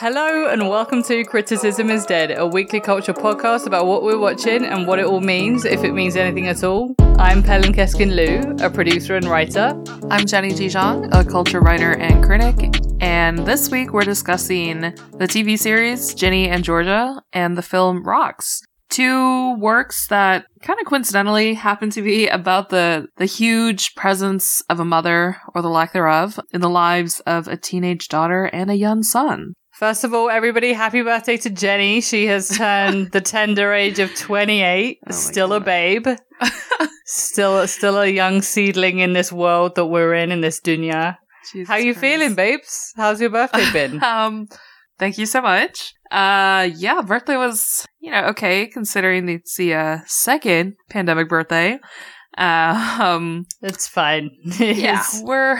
Hello and welcome to Criticism is Dead, a weekly culture podcast about what we're watching and what it all means, if it means anything at all. I'm Pelin Keskin Liu, a producer and writer. I'm Jenny Dijon, a culture writer and critic, and this week we're discussing the TV series Ginny and Georgia and the film Rocks. Two works that kind of coincidentally happen to be about the, the huge presence of a mother, or the lack thereof, in the lives of a teenage daughter and a young son. First of all, everybody, happy birthday to Jenny. She has turned the tender age of 28, Oh still a babe, still still a young seedling in this world that we're in, in this dunya. Jesus How you Christ. feeling, babes? How's your birthday been? um, thank you so much. Uh, yeah, birthday was, you know, okay, considering it's the uh, second pandemic birthday. Uh, um, it's fine. yeah, we're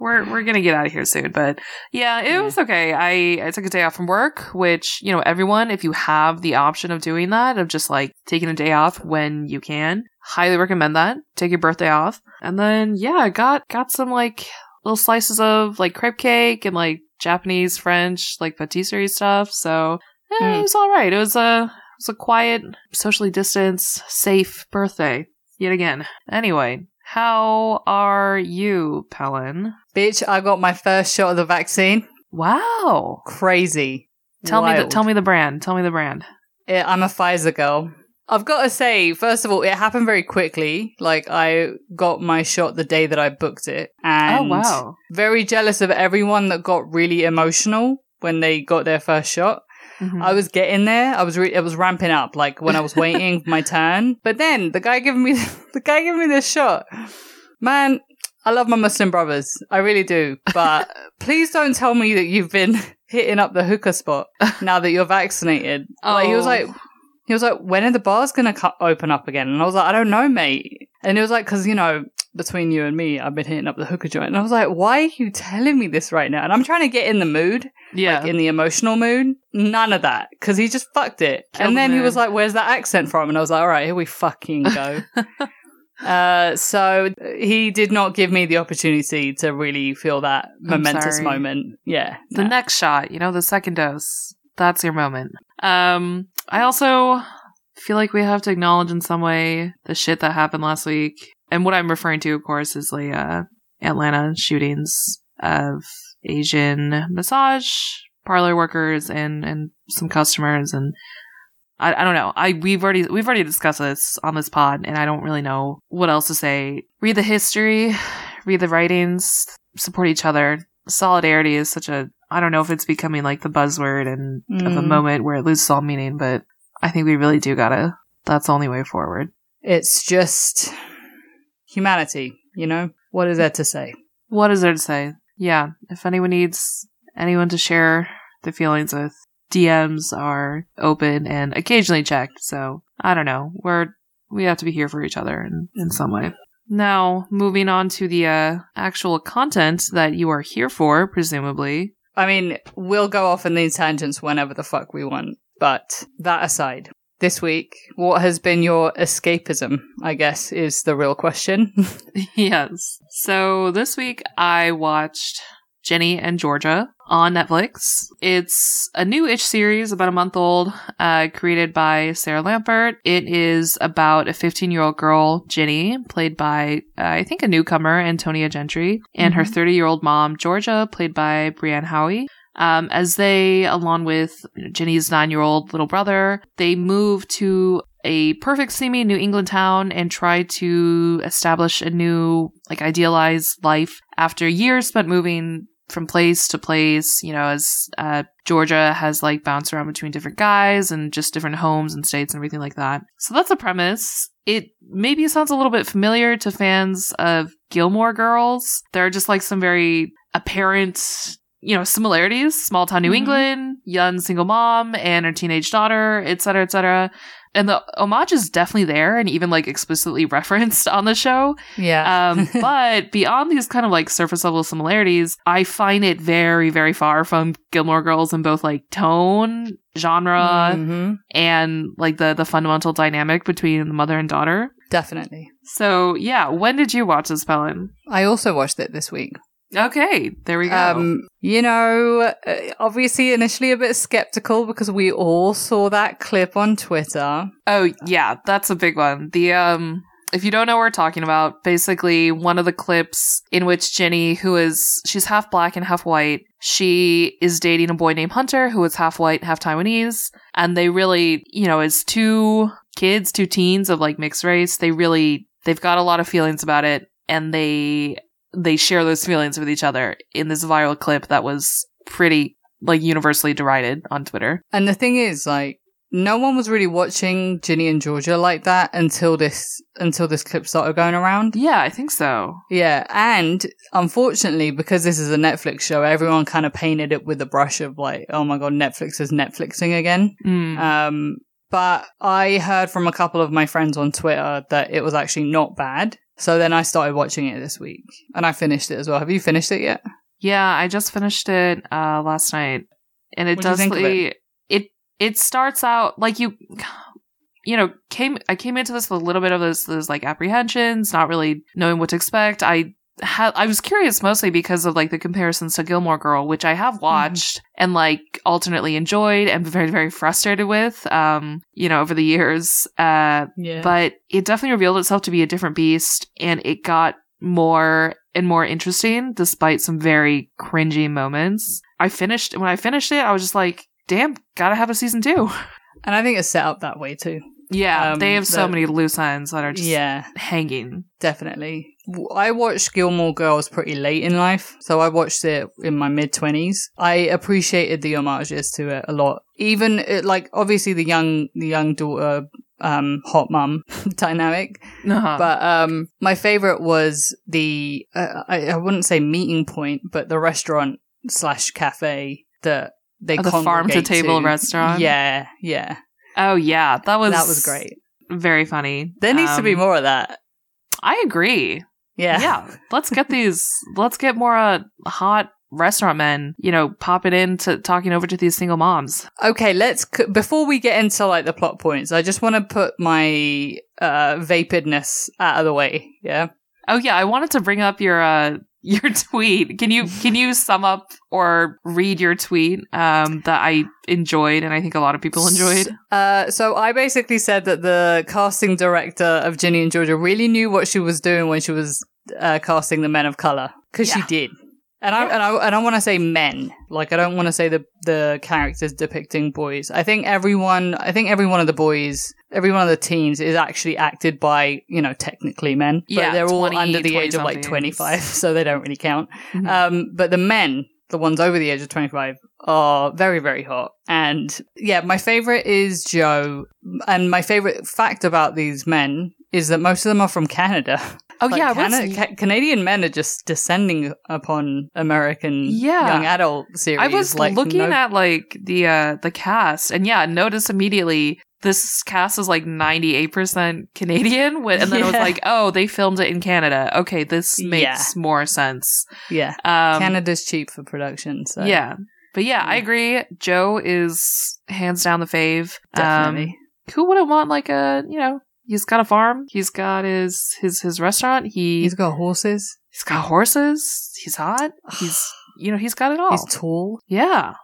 we're we're gonna get out of here soon, but yeah, it Yeah. was okay. I I took a day off from work, which you know, everyone, if you have the option of doing that, of just like taking a day off when you can, highly recommend that. Take your birthday off, and then yeah, I got got some like little slices of like crepe cake and like Japanese, French, like patisserie stuff. So eh, Mm. it was all right. It was a it was a quiet, socially distanced, safe birthday yet again. Anyway, how are you, Pelin? Bitch, I got my first shot of the vaccine. Wow. Crazy. Tell me the tell me the brand. Tell me the brand. Yeah, I'm a Pfizer girl. I've got to say, first of all, it happened very quickly. Like, I got my shot the day that I booked it. Oh, and oh wow. very jealous of everyone that got really emotional when they got their first shot. Mhm. I was getting there. I was re- it was ramping up like when I was waiting for my turn. But then the guy giving me the guy giving me this shot. Man, I love my Muslim brothers. I really do. But please don't tell me that you've been hitting up the hookah spot now that you're vaccinated. Like he was Oh. like he was like, when are the bars gonna cu- open up again? And I was like, I don't know, mate. And it was like, because you know, between you and me, I've been hitting up the hooker joint. And I was like, why are you telling me this right now? And I'm trying to get in the mood yeah. in the emotional mood. None of that. Because he just fucked it. Killed and the then he was like, where's that accent from? And I was like, all right, here we fucking go. uh, so he did not give me the opportunity to really feel that momentous moment. Yeah. the no. next shot, you know, the second dose. That's your moment. Um, I also feel like we have to acknowledge in some way the shit that happened last week. And what I'm referring to, of course, is the uh, Atlanta shootings of Asian massage parlor workers and and some customers and I, I don't know. I we've already we've already discussed this on this pod, and I don't really know what else to say. Read the history, read the writings, support each other. Solidarity is such a I don't know if it's becoming like the buzzword and of a Mm. moment where it loses all meaning, but I think we really do gotta. That's the only way forward. It's just humanity, you know? What is there to say? What is there to say? Yeah, if anyone needs anyone to share the feelings with, DMs are open and occasionally checked. So I don't know. We're we have to be here for each other in, in some way. Now, moving on to the uh, actual content that you are here for, presumably. I mean, we'll go off in these tangents whenever the fuck we want. But that aside, this week, what has been your escapism? I guess is the real question. yes. So this week I watched Ginny and Georgia on Netflix. It's a new ish series, about a month old, uh, created by Sarah Lampert. It is about a 15 year old girl, Ginny, played by, uh, I think, a newcomer, Antonia Gentry, and her 30 year old mom, Georgia, played by Brianne Howey. Um, as they, along with Ginny's nine year old little brother, they move to a perfect seeming New England town and try to establish a new, like, idealized life after years spent moving from place to place, you know, as uh, Georgia has like bounced around between different guys and just different homes and states and everything like that. So that's the premise. It maybe sounds a little bit familiar to fans of Gilmore Girls. There are just like some very apparent you know, similarities, small town New Mhm. England, young single mom and her teenage daughter, et cetera, et cetera. And the homage is definitely there and even like explicitly referenced on the show. Yeah. Um, but beyond these kind of like surface level similarities, I find it very, very far from Gilmore Girls in both like tone, genre, Mhm. and like the the fundamental dynamic between the mother and daughter. Definitely. So yeah, when did you watch this, Pelin? I also watched it this week. Okay, there we go. Um, you know, uh, obviously initially a bit skeptical because we all saw that clip on Twitter. oh yeah, that's a big one. The um if you don't know what we're talking about, basically one of the clips in which Jenny, who is she's half black and half white, she is dating a boy named Hunter who is half white, half Taiwanese, and they really, you know, as two kids, two teens of like mixed race, they really they've got a lot of feelings about it and they they share those feelings with each other in this viral clip that was pretty like universally derided on Twitter. And the thing is, like, no one was really watching Ginny and Georgia like that until this until this clip started going around. Yeah, I think so. Yeah, and unfortunately, because this is a Netflix show, everyone kind of painted it with a brush of like, oh my god, Netflix is Netflixing again. Mm. Um, but I heard from a couple of my friends on Twitter that it was actually not bad. So then I started watching it this week, and I finished it as well. Have you finished it yet? Yeah, I just finished it uh last night. And it What'd does it? it it starts out like you you know, came I came into this with a little bit of those those like apprehensions, not really knowing what to expect. I had I was curious mostly because of like the comparisons to Gilmore Girl, which I have watched and like alternately enjoyed and very very frustrated with um, you know, over the years. Uh Yeah. but it definitely revealed itself to be a different beast and it got more and more interesting despite some very cringy moments. I finished when I finished it, I was just like, damn, gotta have a season two. and I think it's set up that way too. Yeah, Um, they have so many loose ends that are just yeah, hanging. definitely. I watched Gilmore Girls pretty late in life, so I watched it in my mid twenties. I appreciated the homages to it a lot. Even it, like obviously the young the young daughter um hot mum dynamic Uh-huh. but um my favorite was the uh, I, I wouldn't say meeting point but the restaurant slash cafe that they Oh, the farm to table restaurant? yeah yeah oh yeah, that was that was great. Very funny. there needs to be Um, more of that. I agree. yeah. Yeah. Let's get these let's get more uh, hot restaurant men you know popping in to talking over to these single moms. Okay let's c- before we get into like the plot points i just want to put my uh vapidness out of the way yeah? Oh yeah. I wanted to bring up your uh your tweet can you can you sum up or read your tweet um that i enjoyed and i think a lot of people enjoyed Uh, so I basically said that the casting director of Ginny and Georgia really knew what she was doing when she was uh, casting the men of color because she did. And I and I and I want to say men. Like I don't want to say the the characters depicting boys. I think everyone. I think every one of the boys, every one of the teens, is actually acted by you know technically men, but Yeah, they're all 20, under the age of like twenty five, so they don't really count. Mhm. Um, but the men, the ones over the age of 25, are very, very hot. And yeah, my favorite is Joe. And my favorite fact about these men is that most of them are from Canada. oh Like, yeah Cana- what's- Ca- Canadian men are just descending upon American Yeah. young adult series. I was like looking no- at like the uh the cast, and yeah, notice immediately this cast is like ninety eight percent Canadian, when, and then I was like, oh, they filmed it in Canada. Okay, this makes Yeah. more sense. yeah, Um, Canada's cheap for production. So yeah, but yeah, I agree. Joe is hands down the fave. definitely. Um, who wouldn't want like a you know? He's got a farm. He's got his his his restaurant. He He's got horses. he's got horses. He's hot. He's you know he's got it all. He's tall. yeah,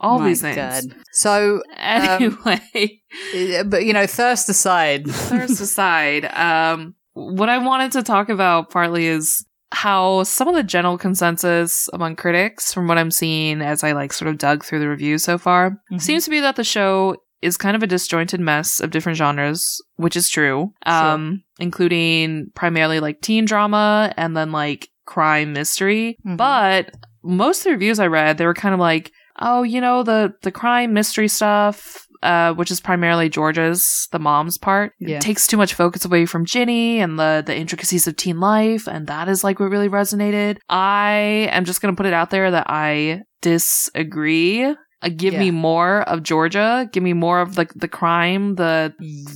all My these things. God. So, Anyway, uh, but you know, thirst aside, thirst aside, um, what I wanted to talk about partly is how some of the general consensus among critics, from what I'm seeing as I like sort of dug through the reviews so far, Mhm. seems to be that the show is kind of a disjointed mess of different genres, which is true, um, including primarily like teen drama and then like crime mystery. Mhm. But most of the reviews I read, they were kind of like, oh, you know, the the crime mystery stuff, uh, which is primarily Georgia's, the mom's part, Yeah. it takes too much focus away from Ginny and the the intricacies of teen life, and that is like what really resonated. I am just gonna put it out there that I disagree. Uh, give me more of Georgia. Give me more of like the crime, the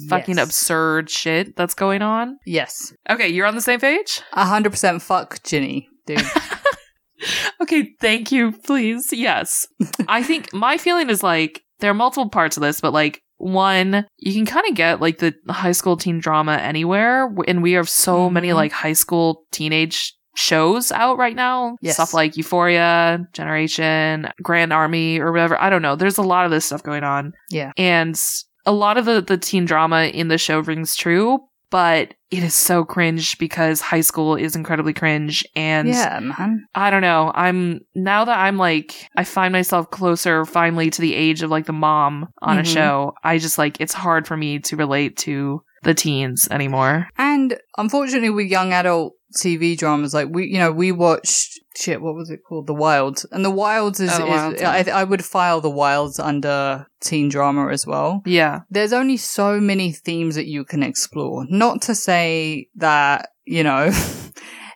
fucking absurd shit that's going on. Yes. Okay, you're on the same page? A hundred percent fuck Ginny, dude. Okay, thank you, please. Yes. I think my feeling is like there are multiple parts of this, but like one, you can kind of get like the high school teen drama anywhere, and we have so many Mhm. like high school teenage shows out right now. Yes. Stuff like Euphoria, Generation, Grand Army, or whatever. I don't know. There's a lot of this stuff going on. Yeah. And a lot of the, the teen drama in the show rings true, but it is so cringe because high school is incredibly cringe. And yeah, man. I don't know. I'm now that I'm like, I find myself closer finally to the age of like the mom on a Mhm. show. I just like, it's hard for me to relate to the teens anymore. And unfortunately, with young adult TV dramas, like we, you know, we watched shit. What was it called? The Wilds, and The Wilds is. Oh, The is Wilds, I. I would file The Wilds under teen drama as well. Yeah. There's only so many themes that you can explore. Not to say that you know.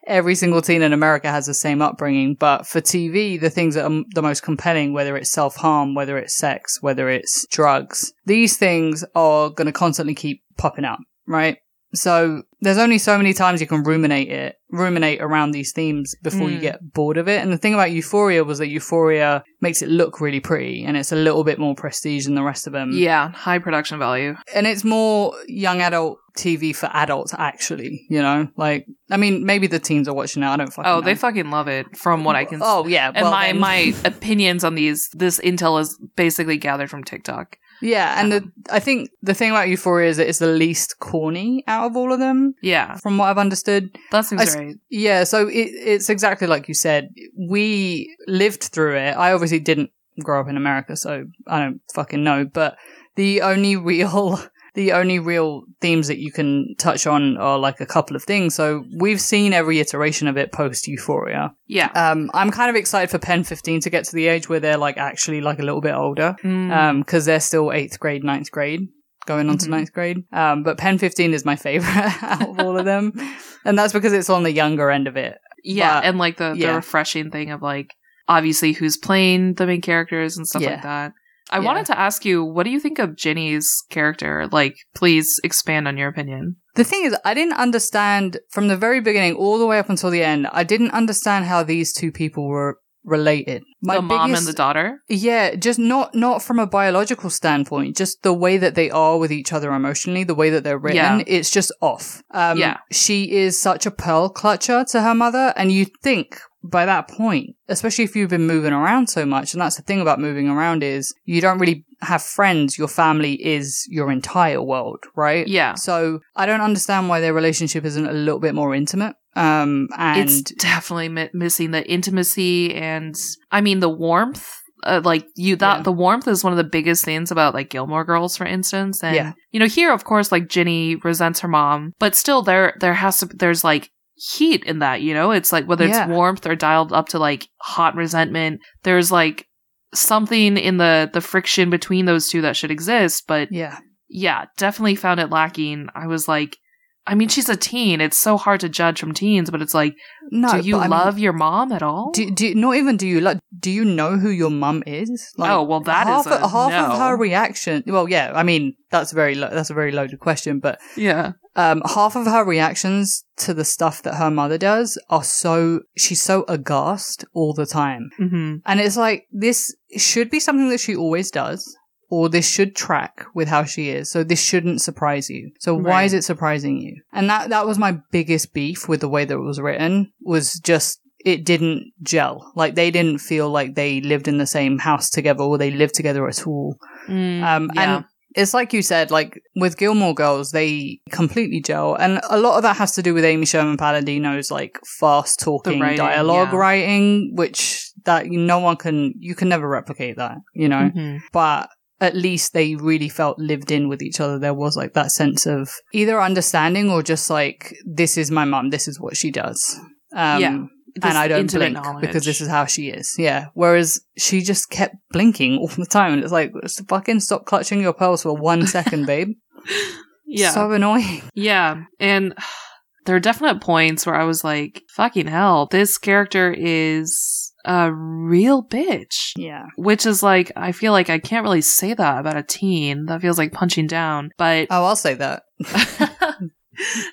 Every single teen in America has the same upbringing, but for TV, the things that are the most compelling, whether it's self harm, whether it's sex, whether it's drugs, these things are going to constantly keep popping up, right? So there's only so many times you can ruminate it, ruminate around these themes before you Mm. get bored of it. And the thing about Euphoria was that Euphoria makes it look really pretty and it's a little bit more prestige than the rest of them. Yeah. High production value. And it's more young adult TV for adults, actually, you know? Like, I mean, maybe the teens are watching it. I don't fucking Oh, know. they fucking love it from what I can see. Oh, yeah. And well, my, then- my opinions on these, this intel is basically gathered from TikTok. Yeah, and Um, the, I think the thing about Euphoria is that it's the least corny out of all of them, Yeah. from what I've understood. That seems I right. Yeah, so it, it's exactly like you said. We lived through it. I obviously didn't grow up in America, so I don't fucking know. But the only real, the only real themes that you can touch on are like a couple of things. So we've seen every iteration of it post Euphoria. Yeah. Um, I'm kind of excited for Pen 15 to get to the age where they're like actually like a little bit older Mm. um, because they're still eighth grade, ninth grade, going on Mhm. to ninth grade. Um, but Pen 15 is my favorite out of all of them. And that's because it's on the younger end of it. yeah. but- and like the, yeah. the refreshing thing of like, obviously who's playing the main characters and stuff Yeah. like that. I Yeah. wanted to ask you, what do you think of Ginny's character? Like, please expand on your opinion. The thing is, I didn't understand from the very beginning all the way up until the end. I didn't understand how these two people were related. the mom biggest- and the daughter? Yeah, just not not from a biological standpoint, just the way that they are with each other emotionally, the way that they're written, Yeah. it's just off. Um, Yeah. she is such a pearl clutcher to her mother, and you think by that point, especially if you've been moving around so much, and that's the thing about moving around is you don't really have friends. Your family is your entire world, right? Yeah. So I don't understand why their relationship isn't a little bit more intimate. Um, and it's definitely mi- missing the intimacy and I mean the warmth. Uh, like you, that Yeah. the warmth is one of the biggest things about like Gilmore Girls, for instance. And Yeah. you know, here of course, like Ginny resents her mom, but still, there there has to there's like heat in that. You know, it's like whether it's Yeah. warmth or dialed up to like hot resentment. There's like something in the the friction between those two that should exist, but yeah. yeah, definitely found it lacking. I was like, I mean, she's a teen. It's so hard to judge from teens, but it's like, No, do you I mean- love your mom at all? Do, do not even do you like? Do you know who your mom is? Like, Oh, well, that half is a half no. of her reaction. Well, yeah, I mean that's very lo- that's a very loaded question, but yeah. um, half of her reactions to the stuff that her mother does are so she's so aghast all the time, hmm and it's like this should be something that she always does. Or this should track with how she is, so this shouldn't surprise you. So why Right. is it surprising you? And that that was my biggest beef with the way that it was written. Was just it didn't gel. Like they didn't feel like they lived in the same house together or they lived together at all. Mm, Um, yeah. And it's like you said, like with Gilmore Girls, they completely gel, and a lot of that has to do with Amy Sherman Palladino's like fast talking writing, dialogue yeah. writing, which that no one can, you can never replicate that, you know. Mhm. But at least they really felt lived in with each other. There was like that sense of either understanding or just like this is my mom, this is what she does. Um, Yeah. And I don't blink knowledge. because this is how she is. Yeah. Whereas she just kept blinking all the time, and it's like, fucking stop clutching your pearls for one second, babe. yeah. So annoying. Yeah. And there are definite points where I was like, fucking hell, this character is a real bitch. Yeah. Which is like, I feel like I can't really say that about a teen. That feels like punching down. But Oh, I'll say that.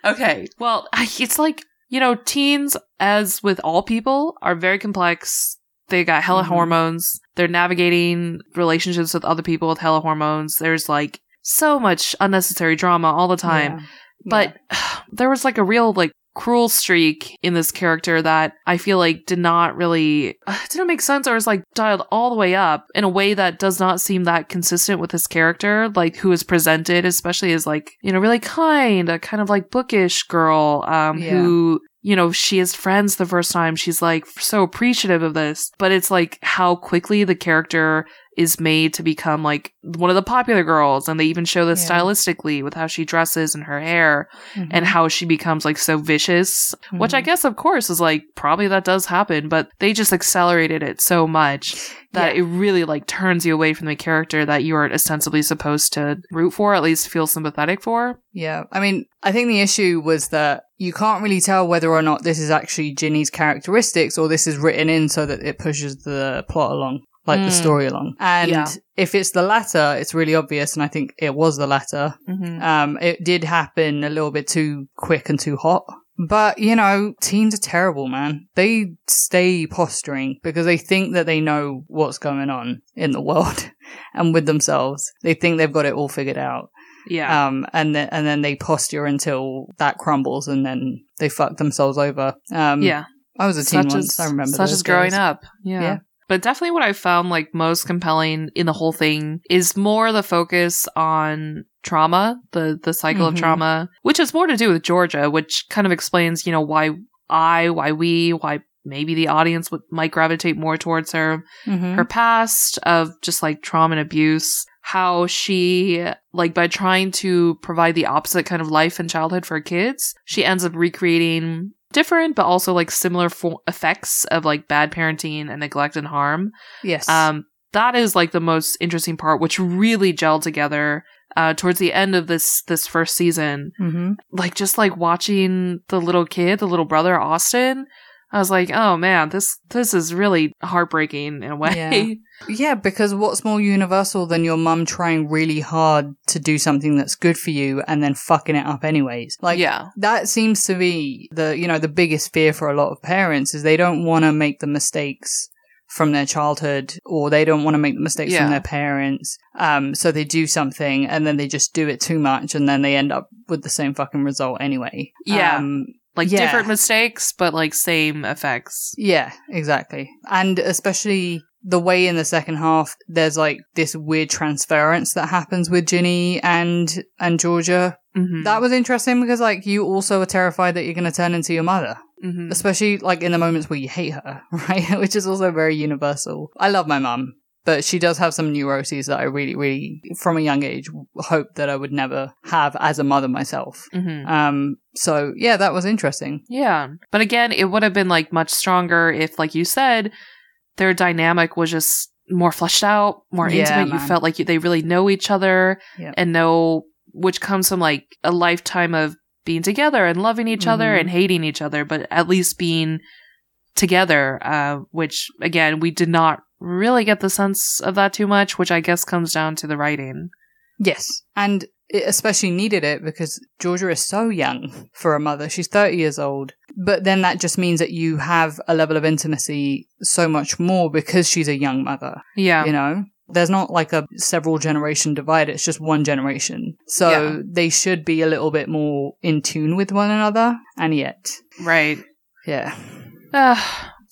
okay. Well, it's like, you know, teens, as with all people, are very complex. They got hella Mhm. hormones. They're navigating relationships with other people with hella hormones. There's like so much unnecessary drama all the time. Yeah. But there was like a real like cruel streak in this character that I feel like did not really uh, didn't make sense or was like dialed all the way up in a way that does not seem that consistent with his character, like who is presented, especially as like, you know, really kind, a kind of like bookish girl, um, Yeah. who you know, she has friends the first time. She's like so appreciative of this, but it's like how quickly the character is made to become like one of the popular girls. And they even show this Yeah. stylistically with how she dresses and her hair Mm-hmm. and how she becomes like so vicious, which I Mhm. guess, of course, is like probably that does happen, but they just accelerated it so much that Yeah. it really like turns you away from the character that you are ostensibly supposed to root for, at least feel sympathetic for. Yeah. I mean, I think the issue was that you can't really tell whether or not this is actually Ginny's characteristics or this is written in so that it pushes the plot along, like the Mm. story along. And Yeah. if it's the latter, it's really obvious. And I think it was the latter. Mm-hmm. Um, it did happen a little bit too quick and too hot. But, you know, teens are terrible, man. They stay posturing because they think that they know what's going on in the world and with themselves. They think they've got it all figured out. Yeah. Um, and then, and then they posture until that crumbles and then they fuck themselves over. Um, yeah. I was a teen such once. as I remember such those as growing days. up. Yeah. Yeah. But definitely what I found like most compelling in the whole thing is more the focus on trauma, the the cycle of Mhm. trauma, which has more to do with Georgia, which kind of explains, you know, why I, why we, why maybe the audience would might gravitate more towards her Mhm. her past of just like trauma and abuse how she like by trying to provide the opposite kind of life and childhood for kids she ends up recreating different but also like similar fo- effects of like bad parenting and neglect and harm. Yes. um that is like the most interesting part which really gelled together uh towards the end of this this first season. Hmm like just like watching the little kid the little brother austin i was like oh man this this is really heartbreaking in a way Yeah. Yeah, because what's more universal than your mum trying really hard to do something that's good for you and then fucking it up anyways? Like, yeah that seems to be the, you know, the biggest fear for a lot of parents is they don't want to make the mistakes from their childhood or they don't want to make the mistakes Yeah. from their parents. Um, so they do something and then they just do it too much and then they end up with the same fucking result anyway. Yeah. Um, like Yeah. different mistakes but like same effects Yeah, exactly. And especially the way in the second half, there's like this weird transference that happens with Ginny and and Georgia. mm-hmm. That was interesting because like you also are terrified that you're going to turn into your mother, mm-hmm. especially like in the moments where you hate her, right? Which is also very universal. I love my mum, but she does have some neuroses that I really, really, from a young age, hope that I would never have as a mother myself. Mm-hmm. Um. So yeah, that was interesting. yeah but again it would have been like much stronger if like you said their dynamic was just more fleshed out more Yeah, intimate you felt like you, they really know each other and know which comes from like a lifetime of being together and loving each other Mhm. and hating each other but at least being together uh which again we did not really get the sense of that too much which i guess comes down to the writing Yes. And it especially needed it because Georgia is so young for a mother. She's 30 years old. But then that just means that you have a level of intimacy so much more because she's a young mother, yeah you know? There's not like a several generation divide, it's just one generation. So Yeah. they should be a little bit more in tune with one another. And yet, right yeah. Ugh.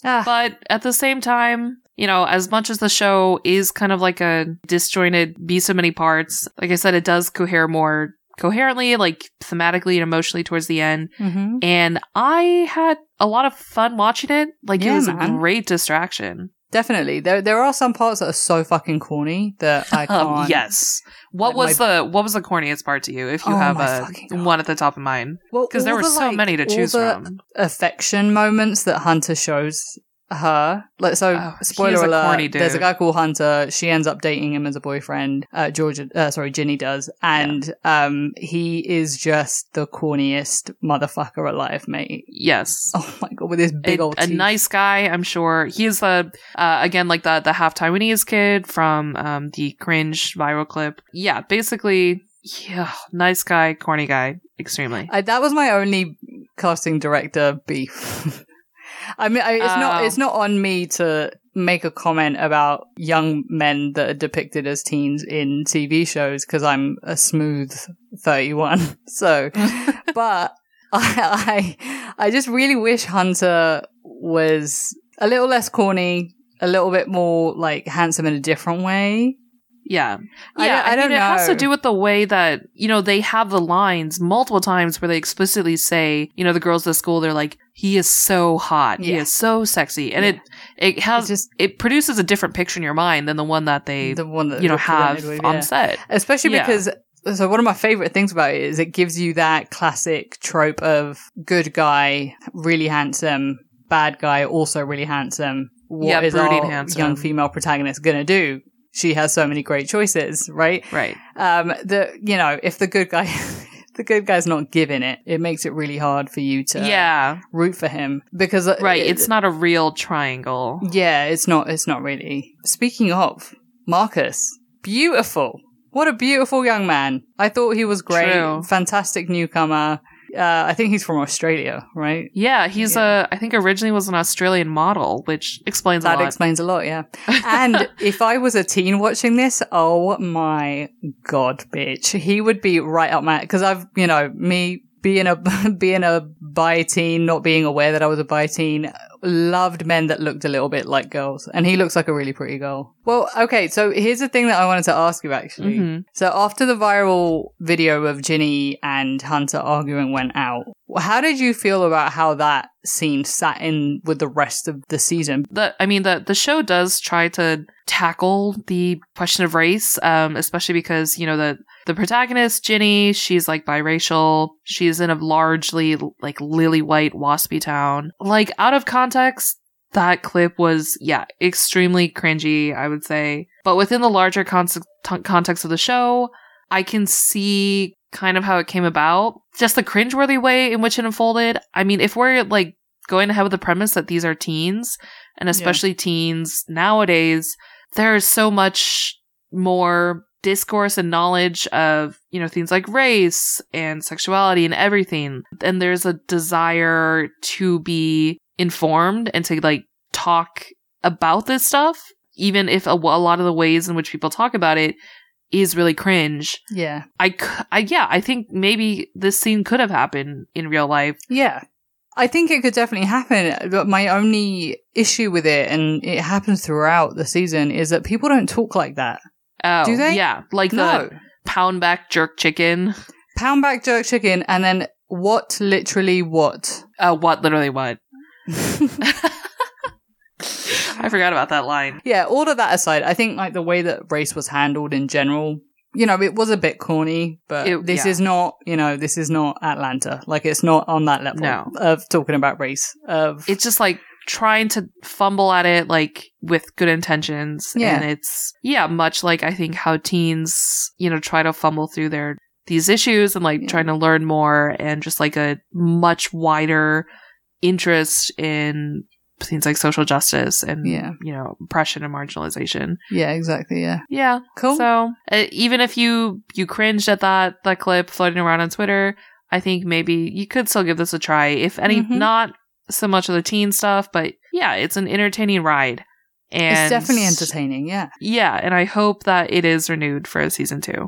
Ah, But at the same time, you know, as much as the show is kind of like a disjointed be so many parts, like I said, it does cohere more coherently, like thematically and emotionally towards the end. mhm. And I had a lot of fun watching it. Like Yeah, it was man. a great distraction. definitely. There, there are some parts that are so fucking corny that I can't. Um, yes. What Like was the what was the corniest part to you? If you Oh have a one at the top of mind, Well, because there were the, so like, many to choose from. affection moments that Hunter shows her. Like, so, Oh, spoiler is a alert: there's a guy called Hunter. She ends up dating him as a boyfriend. Uh, Georgia, uh, sorry, Ginny does, and um, he is just the corniest motherfucker alive, mate. Yes. Oh my god, with his big a, old a nice guy, I'm sure. He's a uh, again like the the half Taiwanese kid from um, the cringe viral clip. Yeah, basically, yeah, nice guy, corny guy, extremely. I, that was my only casting director beef. I mean, I, it's not it's not on me to make a comment about young men that are depicted as teens in TV shows because I'm a smooth 31. So, but I, I I just really wish Hunter was a little less corny, a little bit more like handsome in a different way. Yeah. Yeah, don't- I I, don't mean, it has to do with the way that, you know, they have the lines multiple times where they explicitly say, you know, the girls at school, they're like, he is so hot. He is so sexy. And Yeah. it, it has, It's just it produces a different picture in your mind than the one that they, the one that you know, have with, on yeah. set. especially Yeah. because so one of my favorite things about it is it gives you that classic trope of good guy really handsome bad guy also really handsome What Yeah, is our handsome. young female protagonist gonna do she has so many great choices right Right. um the you know if the good guy the good guy's not giving it it makes it really hard for you to yeah. root for him because uh, Right. it- It's not a real triangle. yeah, it's not. It's not really. Speaking of Marcus, beautiful. What a beautiful young man. I thought he was great. True. Fantastic newcomer. Uh, I think he's from Australia, right? Yeah. He's Yeah. a, I think originally was an Australian model, which explains a That lot. explains a lot, yeah. And if I was a teen watching this, oh my god, bitch, he would be right up my because I've you know me being a being a bi teen, not being aware that I was a bi teen, loved men that looked a little bit like girls, and he looks like a really pretty girl. Well, okay, so here's the thing that I wanted to ask you actually. Mhm. So after the viral video of Ginny and Hunter arguing went out, how did you feel about how that scene sat in with the rest of the season? the I mean the the show does try to tackle the question of race, um, especially because you know the the protagonist Ginny, she's like biracial. She's in a largely like lily white waspy town. Like out of context, that clip was yeah extremely cringy. I would say, but within the larger con- context of the show, I can see kind of how it came about. Just the cringeworthy way in which it unfolded. I mean, if we're like going ahead with the premise that these are teens, and especially teens nowadays, there is so much more discourse and knowledge of, you know, things like race and sexuality and everything. And there's a desire to be informed and to like talk about this stuff, even if a, a lot of the ways in which people talk about it is really cringe. Yeah. I, I, yeah, I think maybe this scene could have happened in real life. Yeah. I think it could definitely happen, but my only issue with it, and it happens throughout the season, is that people don't talk like that. Oh, Do they? Yeah, like No. the pound back jerk chicken. Pound back jerk chicken, and then what literally what? Uh, what? Literally what? I forgot about that line. yeah, all of that aside, I think like the way that race was handled in general, you know, it was a bit corny, but It- this yeah. is not, you know, this is not Atlanta. Like it's not on that level No. of talking about race. Of It's just like trying to fumble at it, like with good intentions. Yeah. And it's, yeah, much like I think how teens, you know, try to fumble through their, these issues and like Yeah. trying to learn more and just like a much wider interest in things like social justice and, Yeah. you know, oppression and marginalization. yeah, exactly. Yeah, Yeah. cool. So uh, even if you you cringed at that that clip floating around on Twitter, I think maybe you could still give this a try. If any, Mhm. not so much of the teen stuff, but yeah, it's an entertaining ride. And it's definitely entertaining. Yeah. Yeah, and I hope that it is renewed for a season two.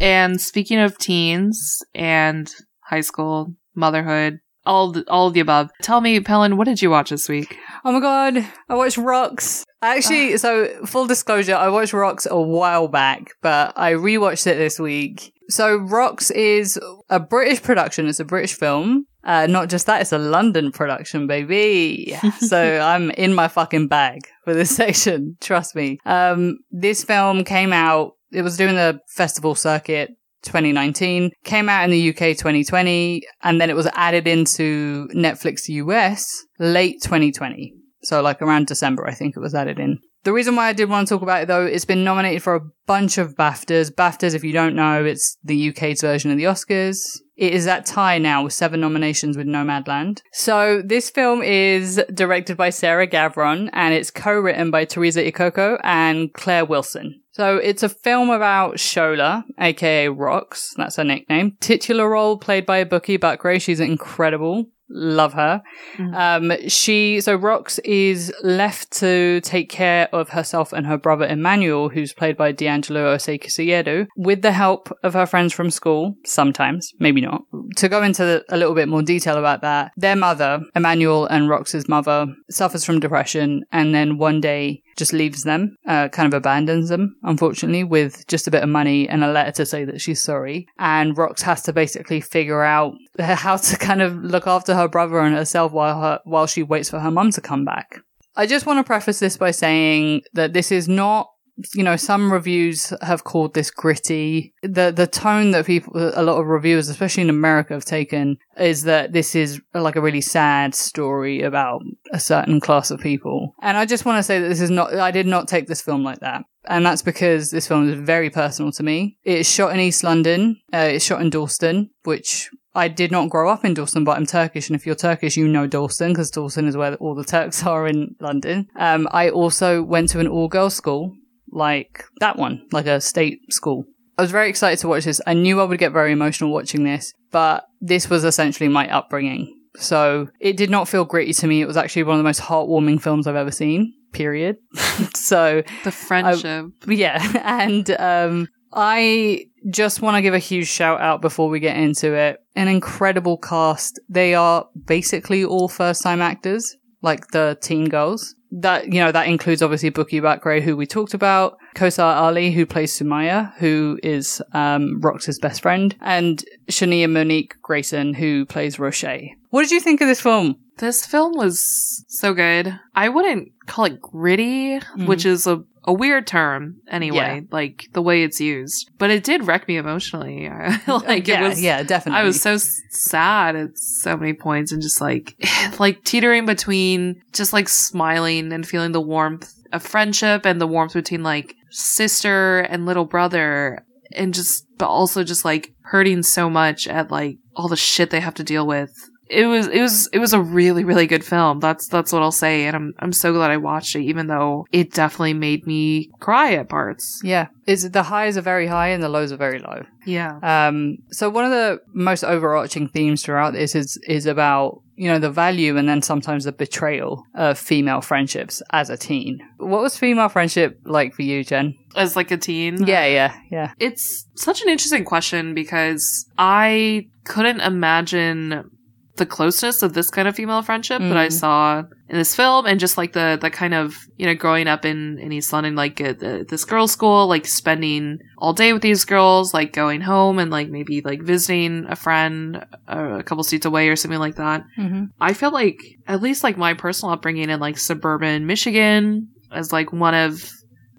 And speaking of teens and high school, motherhood, all the, all of the above, tell me, Pelin, what did you watch this week? Oh my god, I watched Rocks. Actually, so full disclosure, I watched Rocks a while back, but I rewatched it this week. So Rocks is a British production. It's a British film. Uh, not just that, it's a London production, baby. so I'm in my fucking bag for this section. Trust me. Um, this film came out, it was doing the festival circuit 2019, came out in the UK 2020, and then it was added into Netflix US late 2020. So like around December, I think it was added in. The reason why I did want to talk about it though, it's been nominated for a bunch of BAFTAs. BAFTAs, if you don't know, it's the UK's version of the Oscars. It is at tie now with seven nominations with Nomadland. So this film is directed by Sarah Gavron and it's co-written by Theresa Ikoko and Claire Wilson. So it's a film about Shola, aka Rocks, that's her nickname. Titular role played by a Bukky Bakray, she's incredible. Love her. Mhm. Um, she, so Rocks is left to take care of herself and her brother Emmanuel, who's played by D'angelou Osei Kissiedu, with the help of her friends from school, sometimes, maybe not. To go into a little bit more detail about that, their mother, Emmanuel and Rocks's mother, suffers from depression and then one day just leaves them, uh, kind of abandons them, unfortunately, with just a bit of money and a letter to say that she's sorry. And Rocks has to basically figure out how to kind of look after her brother and herself while her, while she waits for her mum to come back. I just want to preface this by saying that this is not you know, some reviews have called this gritty. The the tone that people, a lot of reviewers, especially in America, have taken is that this is like a really sad story about a certain class of people. And I just want to say that this is not. I did not take this film like that. And that's because this film is very personal to me. It's shot in East London. Uh, it's shot in Dalston, which I did not grow up in Dalston, but I'm Turkish, and if you're Turkish, you know Dalston because Dalston is where all the Turks are in London. Um, I also went to an all-girls school, like that one, like a state school. I was very excited to watch this. I knew I would get very emotional watching this, but this was essentially my upbringing. So it did not feel gritty to me. It was actually one of the most heartwarming films I've ever seen, period. so The friendship. yeah, and um, I just want to give a huge shout out before we get into it. An incredible cast. They are basically all first time actors, like the teen girls. That you know that includes obviously Bukky Bakray, who we talked about, Kosar Ali, who plays Sumaya, who is um, Rocks's best friend, and Shaneigha-Monik Greyson, who plays Roche. What did you think of this film? This film was so good. I wouldn't call it gritty, which is a, a weird term anyway, like the way it's used. But it did wreck me emotionally. like yeah, it was yeah, definitely. I was so sad at so many points and just like like teetering between just like smiling and feeling the warmth of friendship and the warmth between like sister and little brother and just but also just like hurting so much at like all the shit they have to deal with. It was it was it was a really really good film. That's that's what I'll say and I'm I'm so glad I watched it even though it definitely made me cry at parts. yeah, is the highs are very high and the lows are very low. Yeah. Um, so one of the most overarching themes throughout this is is about you know the value and then sometimes the betrayal of female friendships as a teen. What was female friendship like for you, Jen? As like a teen. Yeah, yeah, yeah. It's such an interesting question because I couldn't imagine the closeness of this kind of female friendship that I Mm. saw in this film, and just like the the kind of you know growing up in in East London, like at the, this girls' school, like spending all day with these girls, like going home and like maybe like visiting a friend uh, a couple seats away or something like that. Mm-hmm. I feel like at least like my personal upbringing in like suburban Michigan as like one of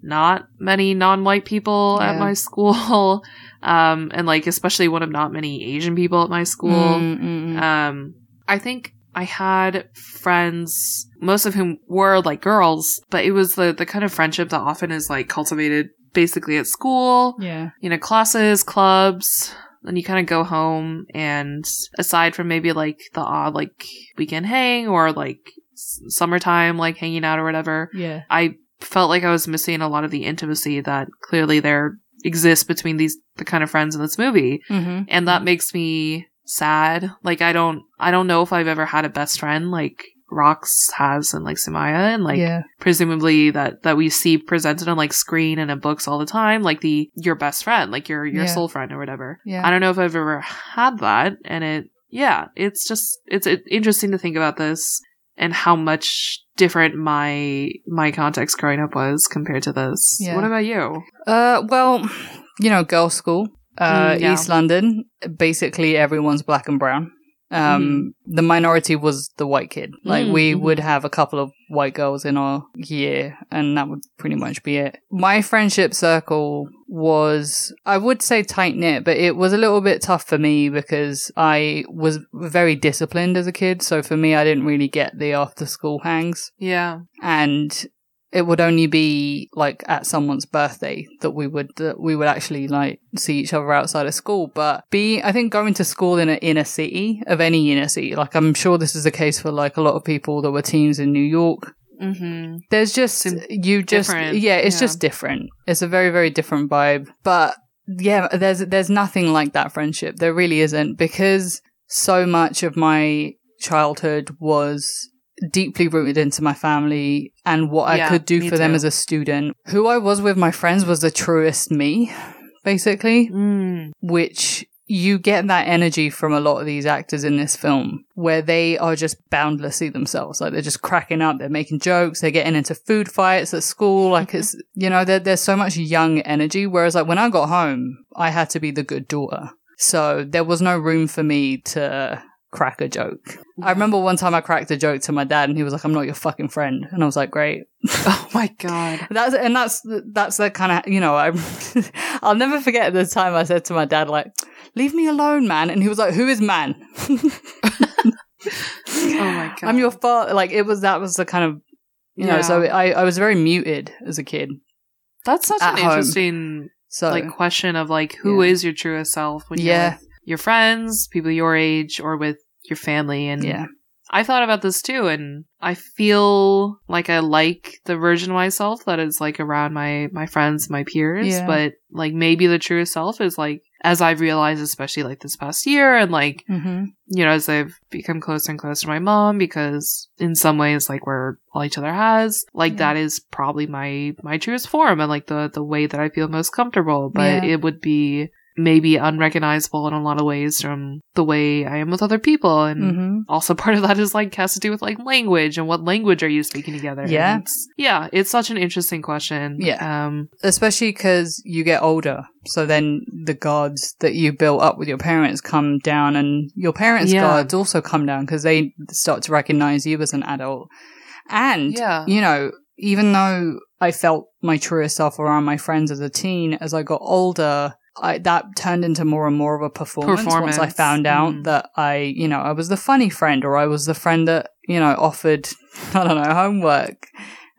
not many non-white people at my school um and like especially one of not many Asian people at my school. Mm-hmm. um I think I had friends most of whom were like girls but it was the the kind of friendship that often is like cultivated basically at school. Yeah, you know, classes, clubs, then you kind of go home and aside from maybe like the odd like weekend hang or like s- summertime like hanging out or whatever, yeah, I felt like I was missing a lot of the intimacy that clearly there exists between these the kind of friends in this movie. mm-hmm. And that makes me sad. Like I don't I don't know if I've ever had a best friend like Rocks has and like Sumaya and like yeah, presumably that that we see presented on like screen and in books all the time like the your best friend like your your Yeah. soul friend or whatever yeah. i don't know if i've ever had that and it yeah it's just it's, it's interesting to think about this and how much different my my context growing up was compared to this Yeah. what about you Uh, well, you know, girls' school, uh, Mm, yeah. East London. Basically, everyone's black and brown. Um, the minority was the white kid. Like Mm, we mhm. would have a couple of white girls in our year, and that would pretty much be it. My friendship circle was, I would say tight knit, but it was a little bit tough for me because I was very disciplined as a kid. So for me, I didn't really get the after school hangs yeah and it would only be like at someone's birthday that we would that we would actually like see each other outside of school. But be i think going to school in an inner city of any inner city like i'm sure this is the case for like a lot of people that were teens in new york. Mm-hmm. There's just Seem you just different, yeah it's yeah. just different. It's a very very different vibe. But yeah there's there's nothing like that friendship. There really isn't because so much of my childhood was deeply rooted into my family and what I could do for them as a student. Who I was with my friends was the truest me, basically, Mm. which you get that energy from a lot of these actors in this film where they are just boundlessly themselves. Like they're just cracking up, they're making jokes, they're getting into food fights at school. Like it's, you know, there, there's so much young energy. Whereas like when I got home, I had to be the good daughter. So there was no room for me to crack a joke. I remember one time I cracked a joke to my dad and he was like, I'm not your fucking friend. And I was like, great. Oh my god. That's, and that's, that's the kind of, you know, I, I'll never forget the time I said to my dad, like, leave me alone, man. And he was like, who is man? Oh my god. I'm your father. Like it was, that was the kind of, you know, Yeah. so I, I was very muted as a kid. That's such an home. interesting So like question of like who is Yeah. your truest self when Yeah. you're your friends, people your age, or with your family. And yeah, I thought about this too, and I feel like I like the version of myself that is like around my my friends, my peers. Yeah. But like maybe the truest self is like as I've realized, especially like this past year, and like hmm you know as I've become closer and closer to my mom, because in some ways like we're all each other has, like Yeah. that is probably my my truest form and like the the way that I feel most comfortable. But Yeah. it would be maybe unrecognizable in a lot of ways from the way I am with other people and hmm also part of that is like has to do with like language and what language are you speaking together Yeah. It's, yeah it's such an interesting question Yeah. um especially because you get older. So then the guards that you built up with your parents come down, and your parents' Yeah. guards also come down because they start to recognize you as an adult. And, Yeah. you know, even though I felt my truest self around my friends as a teen, as I got older, I, that turned into more and more of a performance, once I found out Mm. that I, you know, I was the funny friend or I was the friend that, you know, offered, I don't know, homework.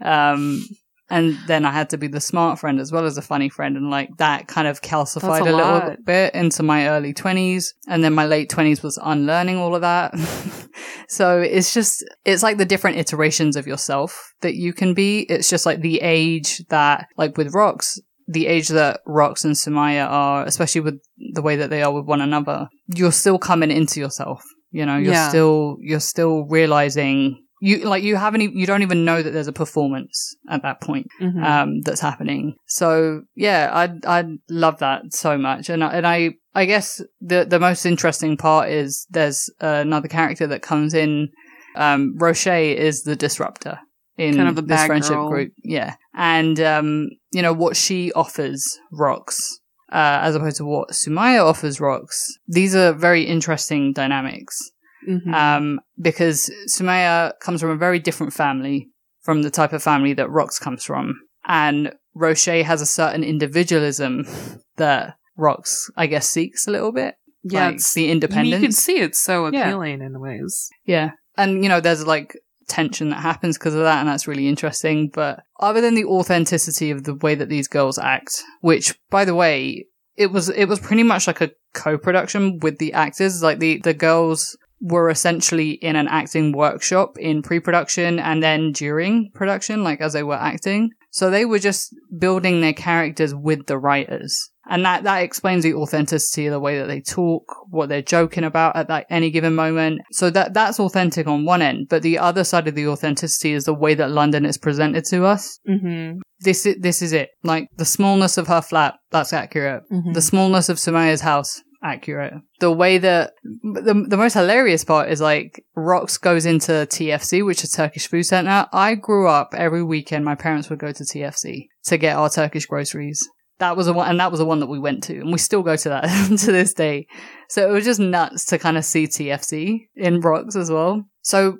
Um, and then I had to be the smart friend as well as the funny friend. And like that kind of calcified a, a little bit into my early 20s. And then my late 20s was unlearning all of that. so it's just, it's like the different iterations of yourself that you can be. It's just like the age that, like with Rocks, the age that Rocks and Sumaya are, especially with the way that they are with one another, you're still coming into yourself. You know, you're Yeah. still, you're still realizing you, like, you haven't, you don't even know that there's a performance at that point mhm. um, that's happening. So yeah, I I love that so much, and I, and I I guess the the most interesting part is there's another character that comes in. Um, Roshé is the disruptor in Kind of the this friendship girl. group, yeah, and um, you know what she offers Rocks. Uh, as opposed to what Sumaya offers Rocks. These are very interesting dynamics Mhm. um, because Sumaya comes from a very different family from the type of family that Rocks comes from. And Roshé has a certain individualism that Rocks, I guess, seeks a little bit. yeah like it's, the you independence. can see it's so Yeah. appealing in ways Yeah. And, you know, there's like tension that happens because of that, and that's really interesting. But other than the authenticity of the way that these girls act, which, by the way, it was, it was pretty much like a co-production with the actors. Like the, the girls were essentially in an acting workshop in pre-production and then during production, like as they were acting. So they were just building their characters with the writers. And that, that explains the authenticity of the way that they talk, what they're joking about at that any given moment. So that, that's authentic on one end. But the other side of the authenticity is the way that London is presented to us. mm-hmm. This is, this is it. Like the smallness of her flat, that's accurate. Mm-hmm. The smallness of Sumaya's house, accurate. The way that the the most hilarious part is like Rocks goes into TFC, which is Turkish Food Center. I grew up every weekend. My parents would go to TFC to get our Turkish groceries. That was the one, and that was the one that we went to, and we still go to that to this day. So it was just nuts to kind of see TFC in Rocks as well. So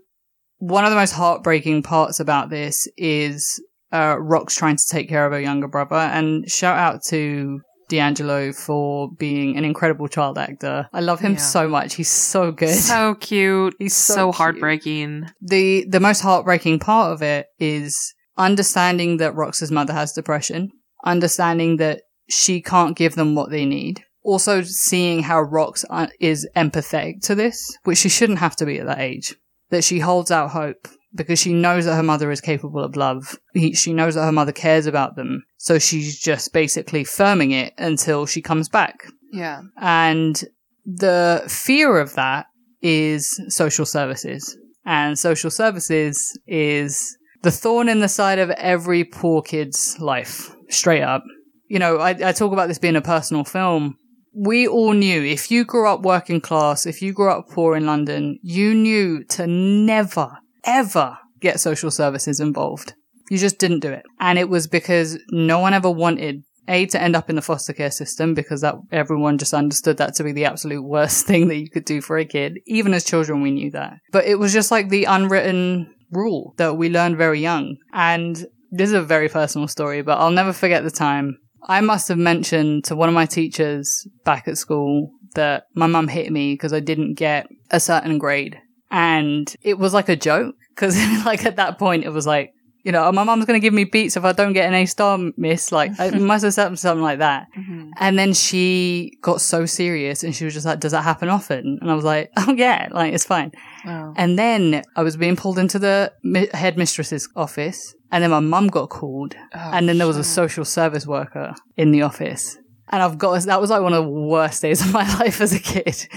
one of the most heartbreaking parts about this is uh, Rocks trying to take care of her younger brother, and shout out to D'angelou for being an incredible child actor. I love him Yeah. so much. He's so good. so cute He's so so, heartbreaking the the most heartbreaking part of it is understanding that Rocks's mother has depression, understanding that she can't give them what they need. Also seeing how Rox uh, is empathetic to this, which she shouldn't have to be at that age. That she holds out hope because she knows that her mother is capable of love. He, she knows that her mother cares about them. So she's just basically firming it until she comes back. yeah And the fear of that is social services. And social services is the thorn in the side of every poor kid's life, straight up. You know, I, I talk about this being a personal film. We all knew if you grew up working class, if you grew up poor in London, you knew to never, ever get social services involved. You just didn't do it. And it was because no one ever wanted a to end up in the foster care system because that everyone just understood that to be the absolute worst thing that you could do for a kid. Even as children, we knew that. But it was just like the unwritten rule that we learned very young. And this is a very personal story, but I'll never forget the time I must have mentioned to one of my teachers back at school that my mum hit me because I didn't get a certain grade. And it was like a joke because like at that point it was like, you know, my mum's going to give me beats if I don't get an A star, miss. Like, I must have said something like that. Mm-hmm. And then she got so serious and she was just like, does that happen often? And I was like, oh yeah, like, it's fine. Wow. And then I was being pulled into the headmistress's office and then my mum got called oh, and then there was a social service worker in the office. And I've got, that was like one of the worst days of my life as a kid.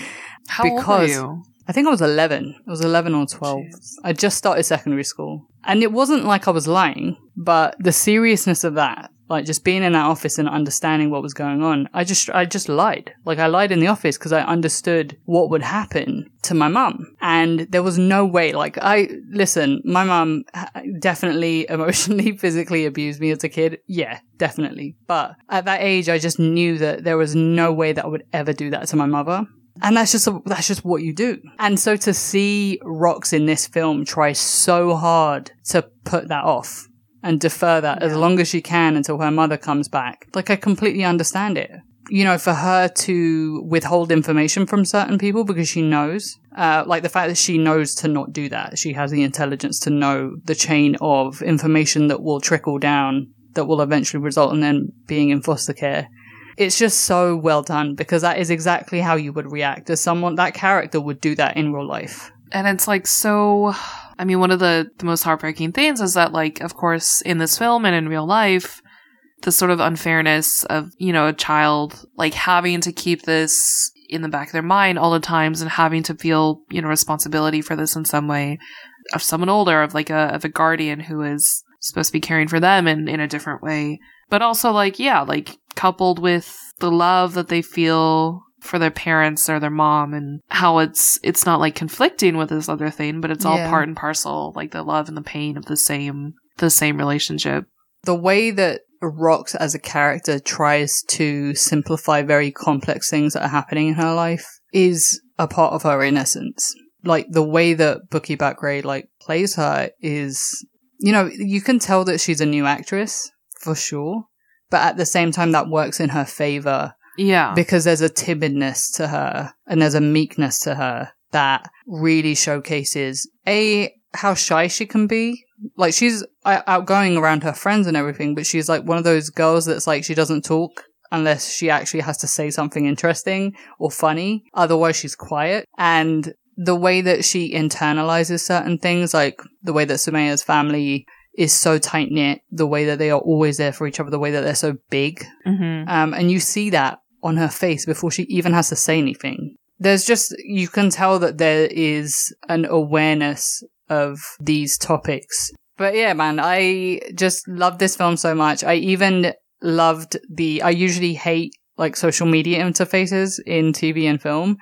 How because, old were you? I think I was 11. I was 11 or 12. Jeez. I just started secondary school. And it wasn't like I was lying, but the seriousness of that, like just being in that office and understanding what was going on, I just, I just lied. Like I lied in the office because I understood what would happen to my mum. And there was no way, like I, listen, my mum definitely emotionally, physically abused me as a kid. Yeah, definitely. But at that age, I just knew that there was no way that I would ever do that to my mother. And that's just, a, that's just what you do. And so to see Rocks in this film try so hard to put that off and defer that yeah. as long as she can until her mother comes back, like I completely understand it. You know, for her to withhold information from certain people because she knows, uh, like the fact that she knows to not do that. She has the intelligence to know the chain of information that will trickle down that will eventually result in them being in foster care it's just so well done because that is exactly how you would react as someone that character would do that in real life. And it's like so I mean one of the, the most heartbreaking things is that like of course in this film and in real life the sort of unfairness of, you know, a child like having to keep this in the back of their mind all the times and having to feel, you know, responsibility for this in some way of someone older, of like a of a guardian who is supposed to be caring for them in, in a different way. But also like, yeah, like coupled with the love that they feel for their parents or their mom and how it's it's not like conflicting with this other thing, but it's all yeah. part and parcel, like the love and the pain of the same the same relationship. The way that Rocks as a character tries to simplify very complex things that are happening in her life is a part of her innocence. Like the way that Bukky Bakray like plays her is you know, you can tell that she's a new actress for sure, but at the same time, that works in her favor. Yeah. Because there's a timidness to her and there's a meekness to her that really showcases A, how shy she can be. Like she's uh, outgoing around her friends and everything, but she's like one of those girls that's like she doesn't talk unless she actually has to say something interesting or funny. Otherwise, she's quiet. And the way that she internalizes certain things, like the way that Sumaya's family is so tight knit, the way that they are always there for each other, the way that they're so big. Mm-hmm. Um, and you see that on her face before she even has to say anything. There's just, you can tell that there is an awareness of these topics. But yeah, man, I just love this film so much. I even loved the, I usually hate like social media interfaces in TV and film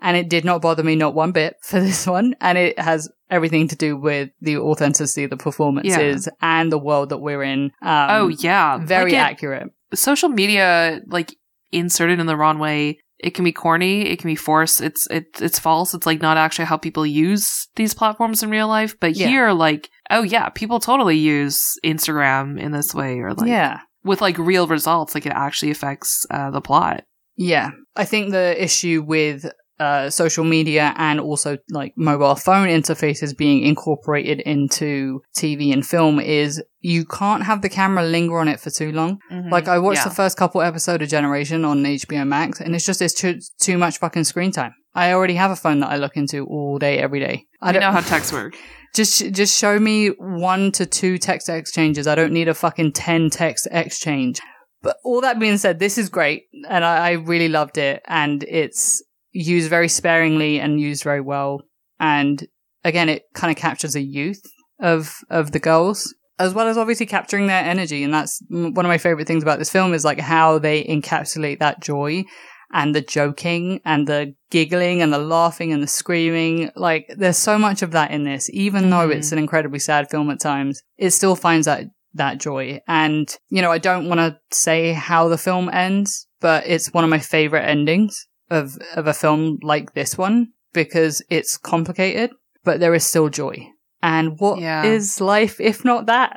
and it did not bother me not one bit for this one. And it has everything to do with the authenticity of the performances yeah. and the world that we're in. Um, oh yeah, very like it, accurate. Social media, like inserted in the wrong way, it can be corny, it can be forced. It's it's it's false. It's like not actually how people use these platforms in real life. But yeah. here, like, oh yeah, people totally use Instagram in this way, or like, yeah, with like real results. Like it actually affects uh, the plot. Yeah, I think the issue with uh, social media and also like mobile phone interfaces being incorporated into TV and film is you can't have the camera linger on it for too long. Mm-hmm. Like I watched yeah. the first couple episode of Generation on HBO Max and it's just it's too too much fucking screen time. I already have a phone that I look into all day every day. I don't know how texts work. Just just show me one to two text exchanges. I don't need a fucking 10 text exchange. But all that being said, this is great and I, I really loved it and it's used very sparingly and used very well. And again, it kind of captures the youth of of the girls, as well as obviously capturing their energy. And that's one of my favorite things about this film is like how they encapsulate that joy and the joking and the giggling and the laughing and the screaming. Like there's so much of that in this, even though Mhm. it's an incredibly sad film at times, it still finds that that joy. And, you know, I don't want to say how the film ends, but it's one of my favorite endings of, of a film like this one because it's complicated, but there is still joy. And what is Yeah. life if not that?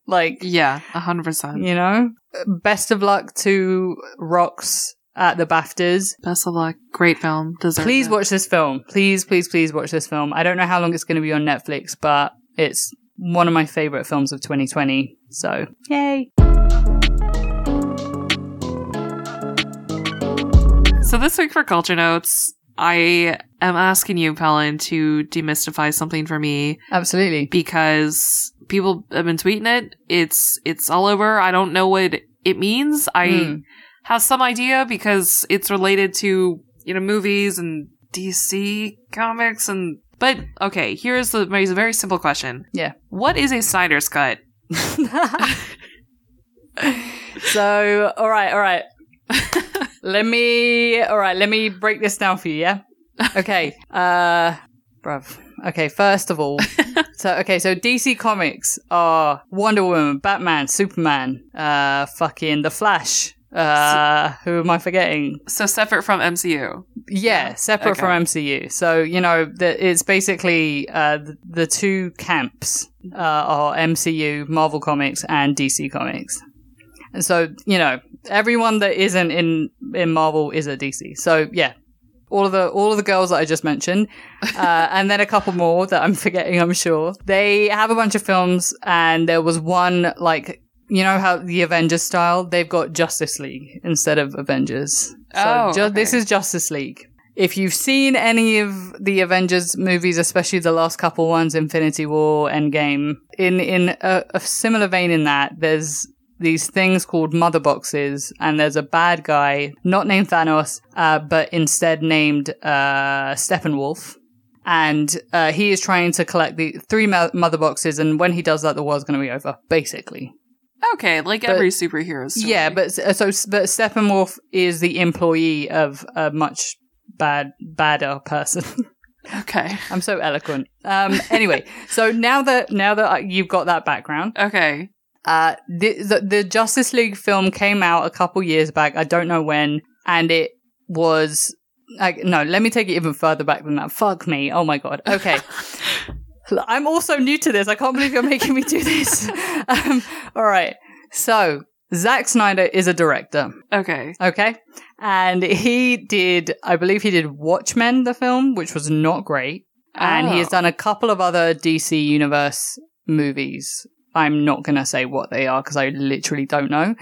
like, Yeah, a hundred percent. you know, best of luck to Rocks at the BAFTAs. Best of luck. Great film. Deserves Please it. watch this film. Please, please, please watch this film. I don't know how long it's going to be on Netflix, but it's one of my favorite films of 2020. So, yay. So this week for Culture Notes, I am asking you, Pelin, to demystify something for me Absolutely. because people have been tweeting it. It's it's all over. I don't know what it means. I Mm. have some idea because it's related to you know movies and DC comics and. But okay, here's the here's a very simple question. Yeah. What is a Snyder's cut? so, all right, all right. Let me, all right, let me break this down for you, yeah? Okay. Uh, bruv. Okay, first of all, so, okay, so DC Comics are Wonder Woman, Batman, Superman, uh, fucking The Flash. Uh, who am I forgetting? So separate from MCU. Yeah, separate Okay. from MCU. So you know, the, it's basically uh, the, the two camps uh, are MCU, Marvel Comics, and DC Comics. And so you know, everyone that isn't in in Marvel is at DC. So yeah, all of the all of the girls that I just mentioned, uh, and then a couple more that I'm forgetting. I'm sure they have a bunch of films, and there was one like. You know how the Avengers style? They've got Justice League instead of Avengers. So Oh, ju- this is Justice League. If you've seen any of the Avengers movies, especially the last couple ones, Infinity War, Endgame, in in a, a similar vein in that, there's these things called mother boxes, and there's a bad guy, not named Thanos, uh, but instead named uh, Steppenwolf. And uh, he is trying to collect the three mo- mother boxes, and when he does that, the world's going to be over, basically. Okay, like But- every superhero story. Yeah, but so but Steppenwolf is the employee of a much bad badder person. okay, I'm so eloquent. Um, anyway, so now that now that you've got that background, okay. Uh, the, the the Justice League film came out a couple years back. I don't know when, and it was like no. Let me take it even further back than that. Fuck me. Oh my god. Okay. I'm also new to this. I can't believe you're making me do this. um, all right. So Zack Snyder is a director. Okay. Okay. And he did, I believe he did Watchmen, the film, which was not great. And he has Oh. done a couple of other DC Universe movies. I'm not going to say what they are because I literally don't know.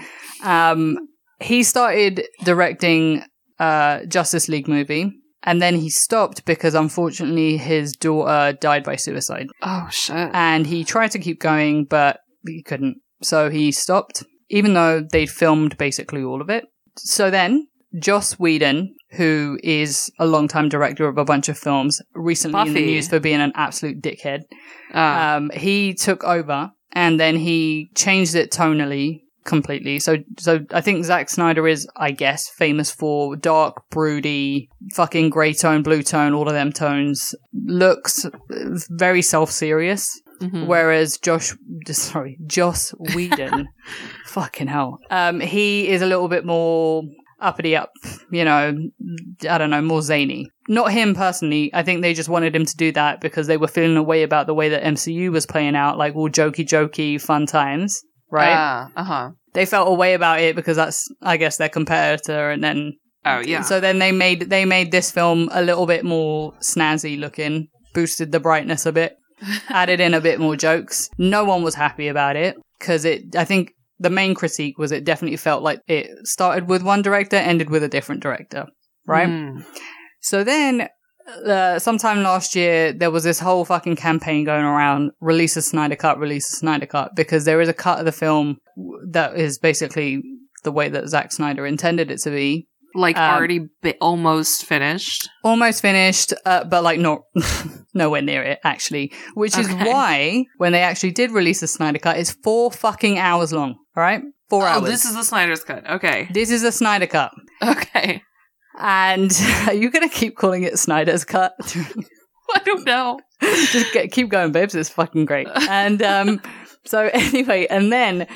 Um, he started directing uh, Justice League movie. And then he stopped because unfortunately his daughter died by suicide. Oh shit. And he tried to keep going, but he couldn't. So he stopped, even though they'd filmed basically all of it. So then, Joss Whedon, who is a longtime director of a bunch of films, recently in the news for being an absolute dickhead, Uh, um, he took over and then he changed it tonally completely. So, so I think Zack Snyder is, I guess, famous for dark, broody, fucking grey tone, blue tone, all of them tones. Looks very self-serious. mhm. Whereas Josh, sorry, Joss Whedon, fucking hell, um, he is a little bit more uppity up, you know, I don't know, more zany. Not him personally. I think they just wanted him to do that because they were feeling a way about the way that MCU was playing out, like all jokey jokey fun times, right? Uh huh. they felt a way about it because that's, I guess, their competitor, and then Oh yeah. so then they made they made this film a little bit more snazzy looking, boosted the brightness a bit, added in a bit more jokes. No one was happy about it because it. I think the main critique was it definitely felt like it started with one director, ended with a different director, right? Mm. So then. Uh, sometime last year, there was this whole fucking campaign going around: release a Snyder cut, release a Snyder cut, because there is a cut of the film that is basically the way that Zack Snyder intended it to be, Like Um, already bi- almost finished. almost finished, uh, but like not nowhere near it actually. Which is why when they actually did release the Snyder Cut, it's four fucking hours long. All right, four Oh, hours. Oh, this is the Snyder's cut. Okay. this is the Snyder Cut, Okay. and are you gonna keep calling it Snyder's Cut? I don't know. Just get, keep going, babes. It's fucking great. And um, so anyway, and then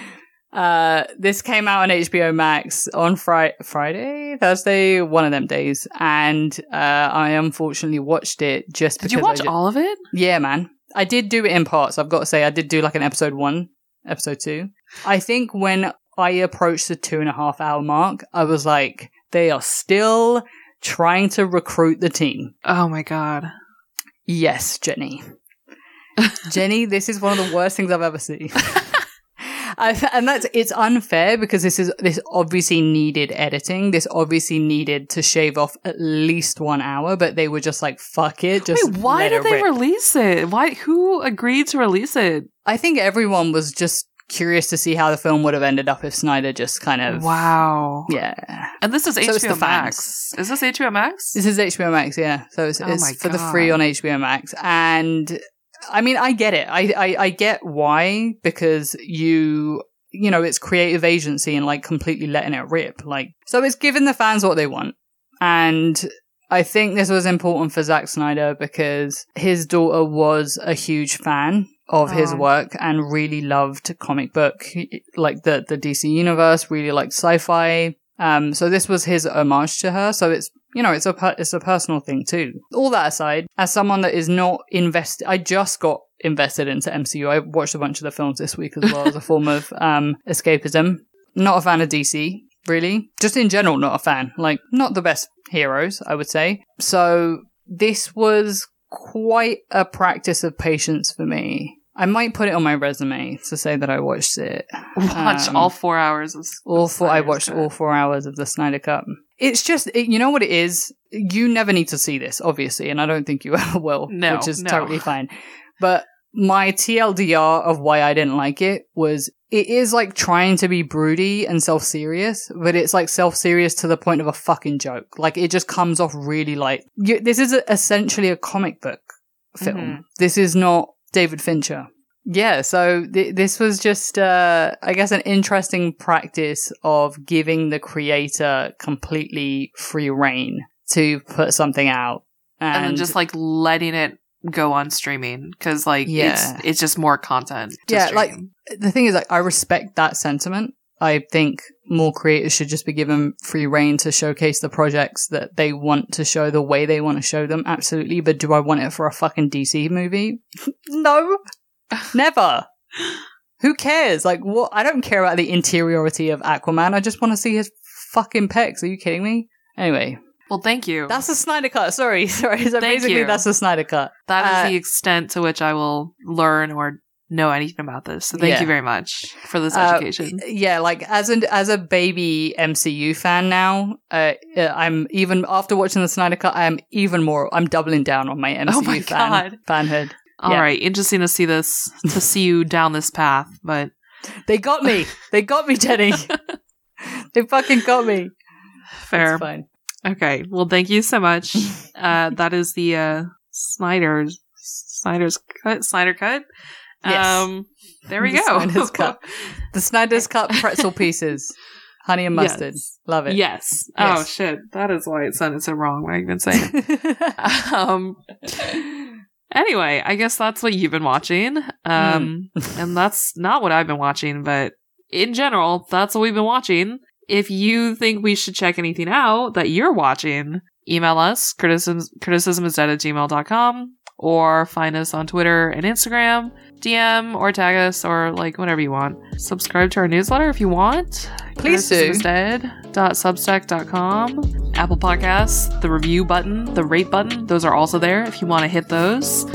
uh, this came out on HBO Max on Fri- Friday, Thursday, one of them days, and uh, I unfortunately watched it just because Did you watch all of it? Yeah, man. I did do it in parts. I've got to say, I did do like an episode one, episode two. I think when I approached the two and a half hour mark, I was like, they are still trying to recruit the team. Oh my god. Yes, Jenny. Jenny, this is one of the worst things I've ever seen. I, and that's it's unfair because this is this obviously needed editing. This obviously needed to shave off at least one hour, but they were just like, "Fuck it." Just Wait, why did they rip. release it? Why? Who agreed to release it? I think everyone was just curious to see how the film would have ended up if Snyder just kind of Wow. yeah. And this is So HBO Max. Is this HBO Max? This is HBO Max, yeah. So it's, Oh it's for the free on HBO Max, and I mean, I get it. I, I I get why because you you know it's creative agency and like completely letting it rip. Like so, it's giving the fans what they want, and I think this was important for Zack Snyder because his daughter was a huge fan of his Oh. work and really loved comic book, like the the DC universe, really liked sci-fi. Um, so this was his homage to her. So it's you know it's a per- it's a personal thing too. All that aside, as someone that is not invested, I just got invested into MCU. I watched a bunch of the films this week as well as a form of um escapism. Not a fan of DC, really. Just in general, not a fan. Like not the best heroes, I would say. So this was quite a practice of patience for me. I might put it on my resume to say that I watched it. Watch Um, all four hours of All four. I watched Cut. all four hours of the Snyder Cut. It's just, it, you know what it is. You never need to see this, obviously, and I don't think you ever will, No, which is no. totally fine. But my TLDR of why I didn't like it was it is like trying to be broody and self serious, but it's like self serious to the point of a fucking joke. Like it just comes off really like you, this is essentially a comic book film. Mhm. This is not David Fincher. Yeah, so th- this was just, uh, I guess, an interesting practice of giving the creator completely free reign to put something out, and, and then just like letting it go on streaming because like Yeah. it's it's just more content. to Yeah, like- the thing is, like, I respect that sentiment. I think more creators should just be given free reign to showcase the projects that they want to show the way they want to show them. Absolutely. But do I want it for a fucking DC movie? no. Never. Who cares? Like, what? I don't care about the interiority of Aquaman. I just want to see his fucking pecs. Are you kidding me? Anyway, well, thank you. that's the Snyder Cut. Sorry, sorry. So Thank basically, you. that's the Snyder Cut. That is uh, the extent to which I will learn or know anything about this. So thank Yeah. you very much for this Uh, education. yeah, like as an as a baby MCU fan now, uh, uh, I'm even after watching the Snyder Cut, I am even more. I'm doubling down on my MCU Oh my fan fanhood. All yeah. right, interesting to see this to see you down this path, but They got me. they got me, Jenny. they fucking got me. fair. It's fine. Okay. Well, thank you so much. uh, that is the uh, Snyder's Snyder's cut. Snyder cut. Yes. Um, there we The go. Snyder's Cut. The Snyder's Cut pretzel pieces, honey and mustard. Yes. Love it. Yes. Oh shit. That is why it sounded so wrong. What I've been saying. um. Anyway, I guess that's what you've been watching. Um, and that's not what I've been watching, but in general, that's what we've been watching. If you think we should check anything out that you're watching, email us, criticism, criticismisdead at gmail.com, or find us on Twitter and Instagram, DM, or tag us, or like whatever you want. Subscribe to our newsletter if you want. Please do. Criticismisdead.substack.com. Apple Podcasts, the review button, the rate button, those are also there if you want to hit those.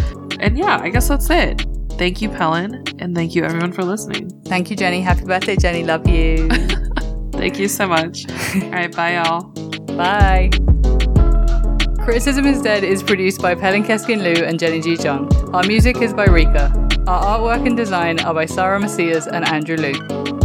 And yeah, I guess that's it. Thank you, Pelin, and thank you everyone for listening. Thank you, Jenny. Happy birthday, Jenny. Love you. Thank you so much. All right, bye, y'all. Bye. Criticism is Dead is produced by Pelin Keskin Liu and Jenny G. Jung. Our music is by Rika. Our artwork and design are by Sarah Macias and Andrew Luke.